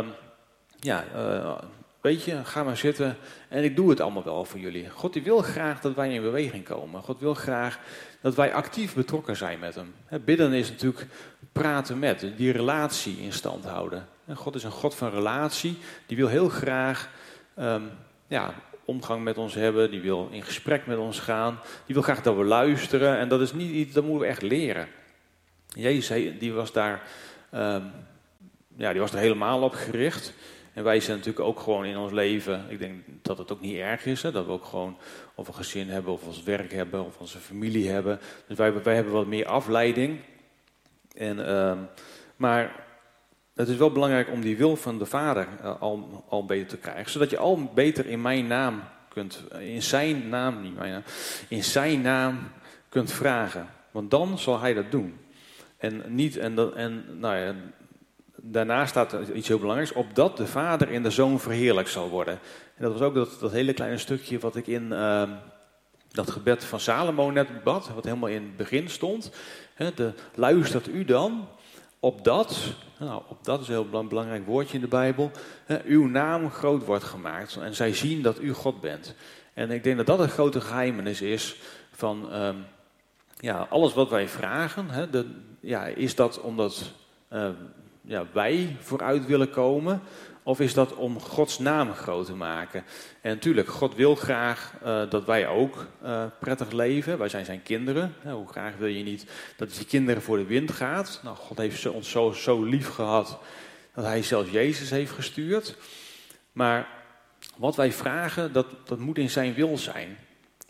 ja, uh, weet je, ga maar zitten en ik doe het allemaal wel voor jullie. God die wil graag dat wij in beweging komen. God wil graag dat wij actief betrokken zijn met hem. bidden is natuurlijk praten met, die relatie in stand houden. God is een God van relatie, die wil heel graag um, ja, omgang met ons hebben, die wil in gesprek met ons gaan, die wil graag dat we luisteren en dat is niet iets, dat moeten we echt leren. Jezus die was daar, um, ja, die was er helemaal op gericht. En wij zijn natuurlijk ook gewoon in ons leven, ik denk dat het ook niet erg is, hè, dat we ook gewoon of een gezin hebben, of ons werk hebben, of onze familie hebben. Dus wij, wij hebben wat meer afleiding. En, um, maar het is wel belangrijk om die wil van de Vader uh, al, al beter te krijgen. Zodat je al beter in mijn naam kunt, in zijn naam, niet mijn naam, in zijn naam kunt vragen. Want dan zal hij dat doen. En, niet, en, en nou ja, daarna staat er iets heel belangrijks. Opdat de Vader in de Zoon verheerlijk zal worden. En dat was ook dat, dat hele kleine stukje wat ik in uh, dat gebed van Salomo net bad. Wat helemaal in het begin stond. De, luistert u dan opdat, nou, opdat is een heel belangrijk woordje in de Bijbel, hè, uw naam groot wordt gemaakt en zij zien dat u God bent. En ik denk dat dat een grote geheimenis is van um, ja, alles wat wij vragen. Hè, de, ja, is dat omdat uh, ja, wij vooruit willen komen? Of is dat om Gods naam groot te maken? En natuurlijk, God wil graag uh, dat wij ook uh, prettig leven. Wij zijn zijn kinderen. hoe graag wil je niet dat je kinderen voor de wind gaat? Nou, God heeft ons zo, zo lief gehad dat hij zelfs Jezus heeft gestuurd. Maar wat wij vragen, dat, dat moet in zijn wil zijn.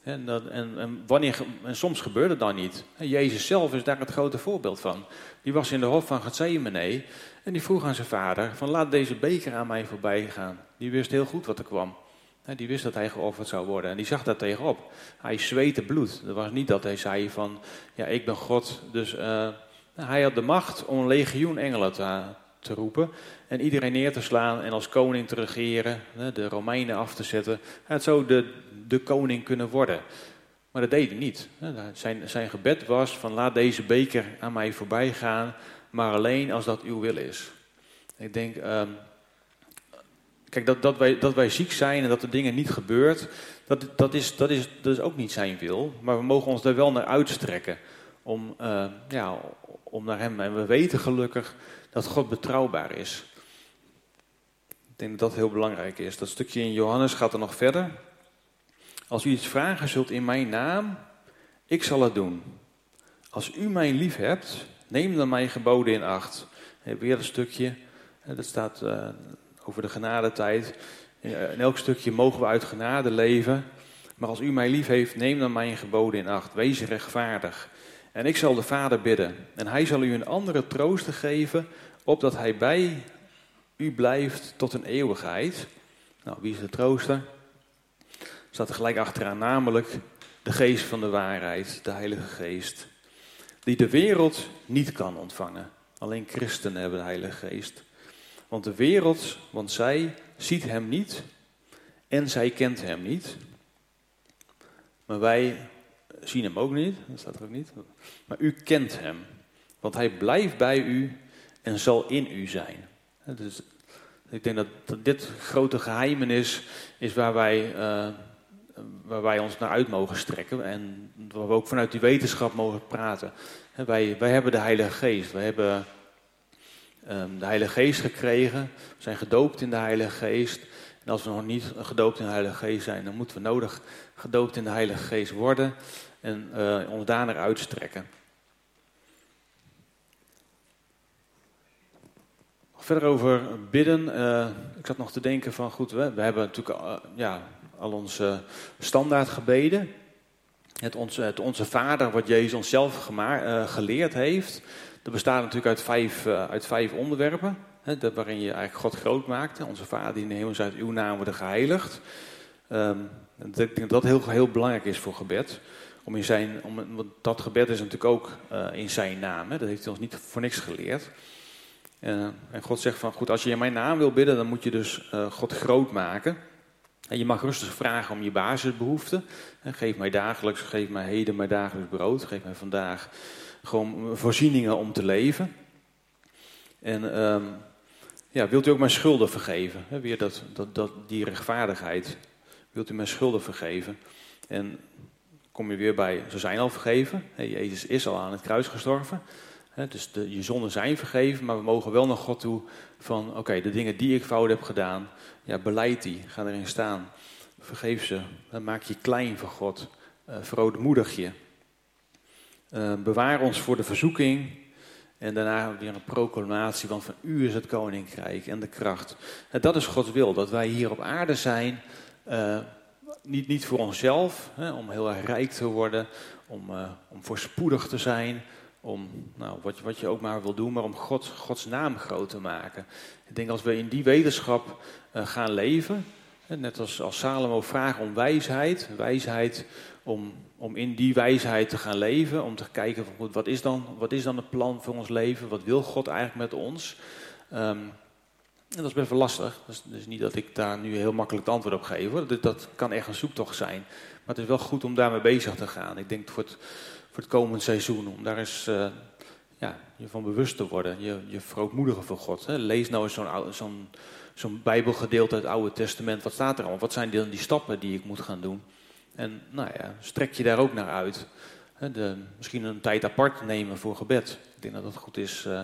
En, dat, en, wanneer, soms gebeurt het dan niet. Jezus zelf is daar het grote voorbeeld van. Die was in de hof van Gethsemane en die vroeg aan zijn vader van laat deze beker aan mij voorbij gaan. Die wist heel goed wat er kwam. Die wist dat hij geofferd zou worden en die zag daar tegenop. Hij zweette bloed. Het was niet dat hij zei van ja ik ben God. Dus uh, hij had de macht om een legioen engelen te, te roepen en iedereen neer te slaan en als koning te regeren, de Romeinen af te zetten. Hij had zo de, de koning kunnen worden. Maar dat deed hij niet. Zijn, zijn gebed was van laat deze beker aan mij voorbij gaan, maar alleen als dat uw wil is. Ik denk, um, kijk, dat, dat, wij, dat wij ziek zijn en dat er dingen niet gebeurt, dat, dat, is, dat, is, dat is ook niet zijn wil. Maar we mogen ons daar wel naar uitstrekken om, uh, ja, om naar hem. En we weten gelukkig dat God betrouwbaar is. Ik denk dat dat heel belangrijk is. Dat stukje in Johannes gaat er nog verder. Als u iets vragen zult in mijn naam, ik zal het doen. Als u mij lief hebt, neem dan mijn geboden in acht. Weer een stukje, dat staat uh, over de genadetijd. In elk stukje mogen we uit genade leven. Maar als u mij lief heeft, neem dan mijn geboden in acht. Wees rechtvaardig. En ik zal de Vader bidden. En hij zal u een andere trooster geven, opdat hij bij u blijft tot een eeuwigheid. Nou, wie is de trooster? Staat er gelijk achteraan, namelijk de geest van de waarheid, de Heilige Geest. Die de wereld niet kan ontvangen. Alleen christenen hebben de Heilige Geest. Want de wereld, want zij ziet hem niet en zij kent hem niet. Maar wij zien hem ook niet, dat staat er ook niet. Maar u kent hem, want hij blijft bij u en zal in u zijn. Dus ik denk dat, dit grote geheimenis is waar wij, uh, waar wij ons naar uit mogen strekken. En waar we ook vanuit die wetenschap mogen praten. wij, wij hebben de Heilige Geest. We hebben um, de Heilige Geest gekregen. We zijn gedoopt in de Heilige Geest. En als we nog niet gedoopt in de Heilige Geest zijn, dan moeten we nodig gedoopt in de Heilige Geest worden en uh, ons daar naar uitstrekken. Verder over bidden. Uh, ik zat nog te denken van goed, we, we hebben natuurlijk uh, ja, al onze standaard gebeden. Het onze, het onze Vader, wat Jezus onszelf uh, geleerd heeft. Dat bestaat natuurlijk uit vijf, uit vijf onderwerpen. Hè, waarin je eigenlijk God groot maakt. Onze Vader die in de hemel uit uw naam worden geheiligd. Um, ik denk dat dat heel, heel belangrijk is voor gebed. Om in zijn, om, want dat gebed is natuurlijk ook in zijn naam. Hè. Dat heeft hij ons niet voor niks geleerd. En God zegt van, goed, als je in mijn naam wil bidden, dan moet je dus God groot maken. En je mag rustig vragen om je basisbehoeften. geef mij dagelijks, geef mij heden mijn dagelijks brood. Geef mij vandaag gewoon voorzieningen om te leven. En um, ja, wilt u ook mijn schulden vergeven? Weer dat, dat, dat, die rechtvaardigheid. Wilt u mijn schulden vergeven? En kom je weer bij, ze zijn al vergeven. Jezus is al aan het kruis gestorven dus de, je zonden zijn vergeven, maar we mogen wel naar God toe van, oké, de dingen die ik fout heb gedaan, ja, beleid die, ga erin staan. Vergeef ze, maak je klein voor God, uh, verootmoedig je. Uh, bewaar ons voor de verzoeking en daarna weer een proclamatie, want van u is het koninkrijk en de kracht. Dat is Gods wil, dat wij hier op aarde zijn, uh, niet, niet voor onszelf, hè, om heel erg rijk te worden, om, om voorspoedig te zijn, om nou, wat, wat je ook maar wil doen, maar om God, Gods naam groot te maken. Ik denk als we in die wetenschap uh, gaan leven, net als, als Salomo vraagt om wijsheid, wijsheid om, om in die wijsheid te gaan leven, om te kijken van goed, wat is dan, wat is dan het plan voor ons leven, wat wil God eigenlijk met ons. Um, en dat is best wel lastig, dus, dus niet dat ik daar nu heel makkelijk het antwoord op geef. Dat, dat kan echt een zoektocht zijn. Maar het is wel goed om daarmee bezig te gaan. Ik denk voor het, voor het komend seizoen. Om daar eens uh, ja, je van bewust te worden. Je, je verootmoedigen voor God. Hè. Lees nou eens zo'n zo'n zo'n bijbelgedeelte uit het Oude Testament. Wat staat er allemaal? Wat zijn dan die stappen die ik moet gaan doen? En nou ja, strek je daar ook naar uit. De, misschien een tijd apart nemen voor gebed. Ik denk dat dat goed is. Uh,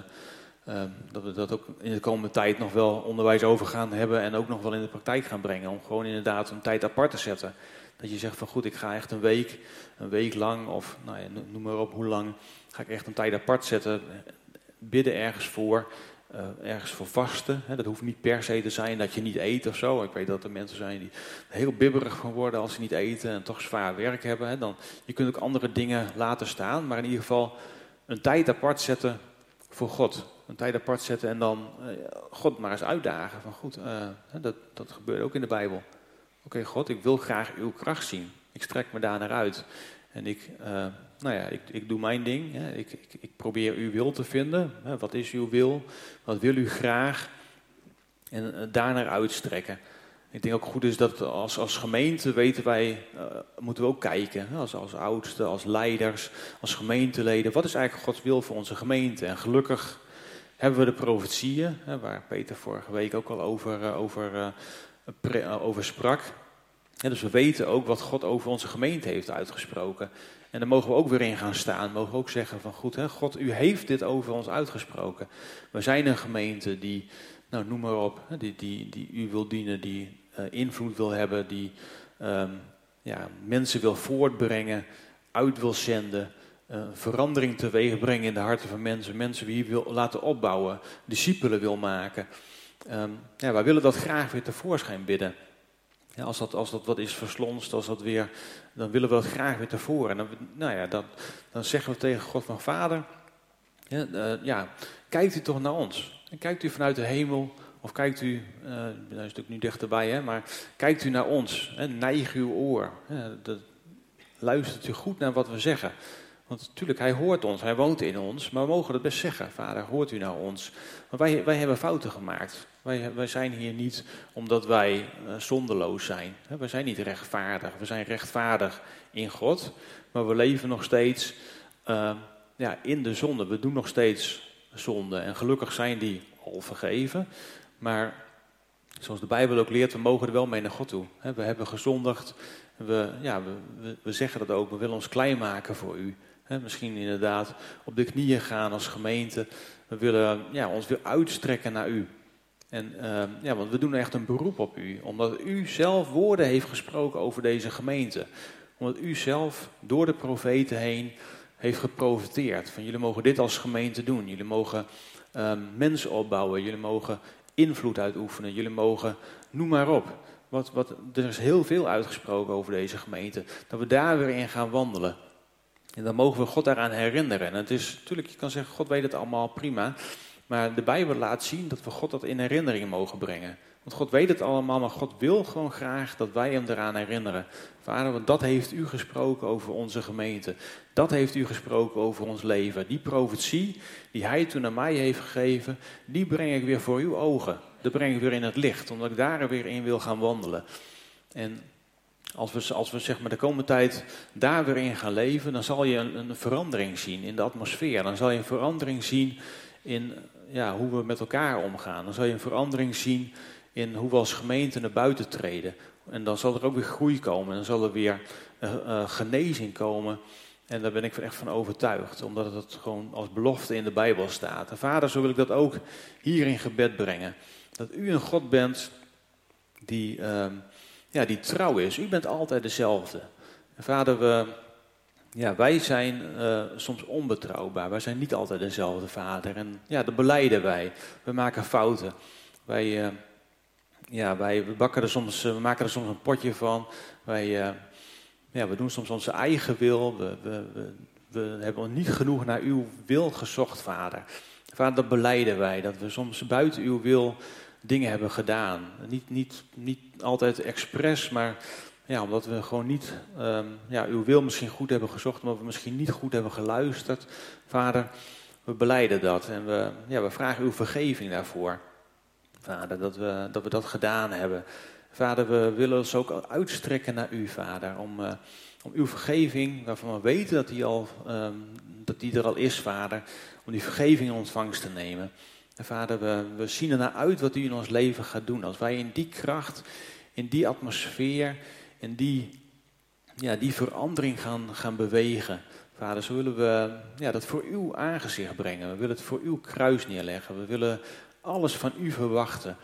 uh, dat we dat ook in de komende tijd nog wel onderwijs over gaan hebben. En ook nog wel in de praktijk gaan brengen. Om gewoon inderdaad een tijd apart te zetten. Dat je zegt van goed, ik ga echt een week, een week lang of nou ja, noem maar op hoe lang, ga ik echt een tijd apart zetten, bidden ergens voor, uh, ergens voor vasten. Hè. Dat hoeft niet per se te zijn dat je niet eet of zo. Ik weet dat er mensen zijn die heel bibberig van worden als ze niet eten en toch zwaar werk hebben. Hè. Dan, je kunt ook andere dingen laten staan, maar in ieder geval een tijd apart zetten voor God. Een tijd apart zetten en dan uh, God maar eens uitdagen. Van goed, uh, dat, dat gebeurt ook in de Bijbel. Oké, God, ik wil graag uw kracht zien. Ik strek me daar naar uit. En ik, uh, nou ja, ik, ik doe mijn ding. Hè. Ik, ik, ik, probeer uw wil te vinden. Hè. Wat is uw wil? Wat wil u graag? En uh, daar naar uitstrekken. Ik denk ook goed is dat als, als gemeente weten wij, uh, moeten we ook kijken. Hè. Als, als oudsten, als leiders, als gemeenteleden. Wat is eigenlijk Gods wil voor onze gemeente? En gelukkig hebben we de profetieën, waar Peter vorige week ook al over, over eh, over sprak. dus we weten ook wat God over onze gemeente heeft uitgesproken. En daar mogen we ook weer in gaan staan. Mogen we ook zeggen van goed, hè, God, u heeft dit over ons uitgesproken. We zijn een gemeente die, nou noem maar op, die, die, die u wil dienen, die uh, invloed wil hebben, die um, ja, mensen wil voortbrengen, uit wil zenden. verandering teweeg brengen in de harten van mensen. Mensen die wil laten opbouwen, discipelen wil maken. Um, ja, wij willen dat graag weer tevoorschijn bidden. Als, dat, als dat wat is verslonst, als dat weer, dan willen we dat graag weer tevoren. En dan, nou ja, dan, zeggen we tegen God van Vader, ja, uh, ja, kijkt u toch naar ons. Kijkt u vanuit de hemel, of kijkt u, uh, dat is natuurlijk nu dichterbij, hè, maar kijkt u naar ons. Hè, neig uw oor. Hè, dat, luistert u goed naar wat we zeggen. Want natuurlijk, hij hoort ons, hij woont in ons, maar we mogen het best zeggen. Vader, hoort u naar ons? Want wij, wij hebben fouten gemaakt. Wij, wij zijn hier niet omdat wij uh, zondeloos zijn. We zijn niet rechtvaardig. We zijn rechtvaardig in God, maar we leven nog steeds uh, ja, in de zonde. We doen nog steeds zonde. En gelukkig zijn die al vergeven. Maar zoals de Bijbel ook leert, we mogen er wel mee naar God toe. We hebben gezondigd. We, ja, we, we zeggen dat ook. We willen ons klein maken voor u. misschien inderdaad op de knieën gaan als gemeente. We willen ja, ons weer uitstrekken naar u. En uh, ja, want we doen echt een beroep op u, omdat u zelf woorden heeft gesproken over deze gemeente. Omdat u zelf door de profeten heen heeft geprofiteerd. Van jullie mogen dit als gemeente doen. Jullie mogen uh, mensen opbouwen. Jullie mogen invloed uitoefenen. Jullie mogen, noem maar op. Wat, wat, er is heel veel uitgesproken over deze gemeente. Dat we daar weer in gaan wandelen. En dan mogen we God daaraan herinneren. En het is natuurlijk, je kan zeggen, God weet het allemaal prima. Maar de Bijbel laat zien dat we God dat in herinnering mogen brengen. Want God weet het allemaal, maar God wil gewoon graag dat wij hem eraan herinneren. Vader, want dat heeft u gesproken over onze gemeente. Dat heeft u gesproken over ons leven. Die profetie die hij toen aan mij heeft gegeven, die breng ik weer voor uw ogen. Dat breng ik weer in het licht, omdat ik daar weer in wil gaan wandelen. En als we, als we zeg maar de komende tijd daar weer in gaan leven, dan zal je een, een verandering zien in de atmosfeer. Dan zal je een verandering zien in ja, hoe we met elkaar omgaan. Dan zal je een verandering zien in hoe we als gemeente naar buiten treden. En dan zal er ook weer groei komen. En dan zal er weer uh, uh, genezing komen. En daar ben ik echt van overtuigd. Omdat het gewoon als belofte in de Bijbel staat. En vader, zo wil ik dat ook hier in gebed brengen. Dat u een God bent die, uh, ja, die trouw is. U bent altijd dezelfde. En vader, we ja, wij zijn uh, soms onbetrouwbaar. Wij zijn niet altijd dezelfde vader. En ja, dat beleiden wij. We maken fouten. Wij, uh, ja, wij bakken er soms, uh, we maken er soms een potje van. Wij, ja, we doen soms onze eigen wil. We, we, we, we hebben niet genoeg naar uw wil gezocht, vader. Vader, dat beleiden wij. Dat we soms buiten uw wil dingen hebben gedaan. Niet, niet, niet altijd expres, maar ja, omdat we gewoon niet um, ja, uw wil misschien goed hebben gezocht, maar we misschien niet goed hebben geluisterd. Vader, we beleiden dat en we, ja, we vragen uw vergeving daarvoor. Vader, dat we, dat we dat gedaan hebben. Vader, we willen ons ook uitstrekken naar u, Vader, om, uh, om uw vergeving, waarvan we weten dat die, al, um, dat die er al is, Vader, om die vergeving in ontvangst te nemen. En Vader, we, we zien ernaar uit wat u in ons leven gaat doen. Als wij in die kracht, in die atmosfeer, en die, ja, die verandering gaan, gaan bewegen. Vader, zo willen we ja, dat voor uw aangezicht brengen. We willen het voor uw kruis neerleggen. We willen alles van u verwachten.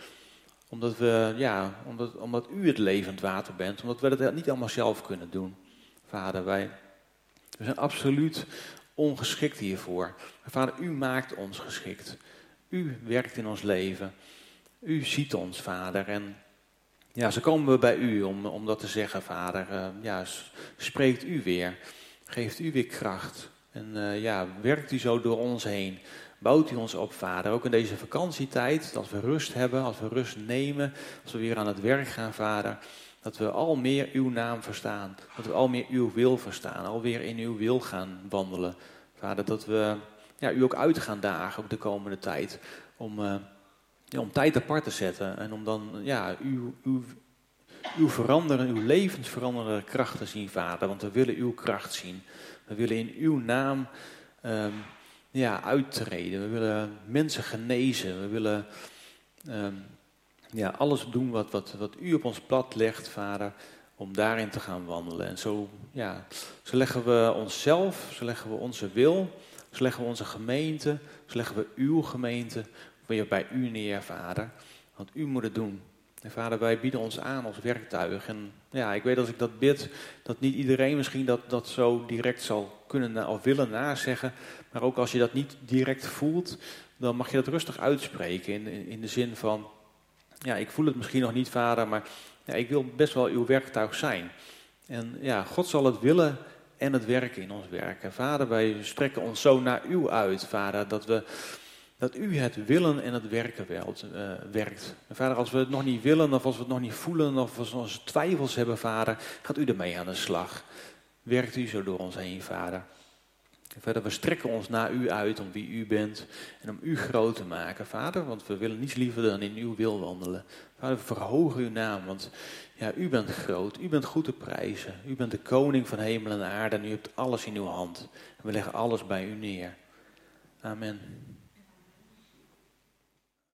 Omdat, we, ja, omdat, omdat u het levend water bent. Omdat we dat niet allemaal zelf kunnen doen. Vader, wij we zijn absoluut ongeschikt hiervoor. Vader, u maakt ons geschikt. U werkt in ons leven. U ziet ons, Vader. En ja, zo komen we bij u om, om dat te zeggen, vader. Uh, ja, spreekt u weer. Geeft u weer kracht. En uh, ja, werkt u zo door ons heen. Bouwt u ons op, vader. Ook in deze vakantietijd, als we rust hebben, als we rust nemen, als we weer aan het werk gaan, vader. Dat we al meer uw naam verstaan. Dat we al meer uw wil verstaan. Alweer in uw wil gaan wandelen. Vader, dat we ja, u ook uit gaan dagen ook de komende tijd. Om... Uh, om tijd apart te zetten en om dan ja, uw, uw, uw veranderen, uw levensveranderende kracht te zien, Vader. Want we willen uw kracht zien. We willen in uw naam um, ja, uittreden. We willen mensen genezen. We willen um, ja, alles doen wat, wat, wat u op ons pad legt, Vader, om daarin te gaan wandelen. En zo, ja, zo leggen we onszelf, zo leggen we onze wil, zo leggen we onze gemeente, zo leggen we uw gemeente weer bij u neer, vader. Want u moet het doen. vader, wij bieden ons aan als werktuig. En ja, ik weet als ik dat bid, dat niet iedereen misschien dat, dat zo direct zal kunnen of willen nazeggen. Maar ook als je dat niet direct voelt, dan mag je dat rustig uitspreken. In, in, in de zin van, ja, ik voel het misschien nog niet, vader, maar ja, ik wil best wel uw werktuig zijn. En ja, God zal het willen en het werken in ons werken. Vader, wij strekken ons zo naar u uit, vader, dat we dat u het willen en het werken wilt, uh, werkt. En vader, als we het nog niet willen, of als we het nog niet voelen, of als we onze twijfels hebben, vader, gaat u ermee aan de slag. Werkt u zo door ons heen, vader. En verder, we strekken ons naar u uit om wie u bent en om u groot te maken, vader, want we willen niets liever dan in uw wil wandelen. Vader, we verhogen uw naam, want ja, u bent groot, u bent goed te prijzen. U bent de koning van hemel en aarde en u hebt alles in uw hand. En we leggen alles bij u neer. Amen.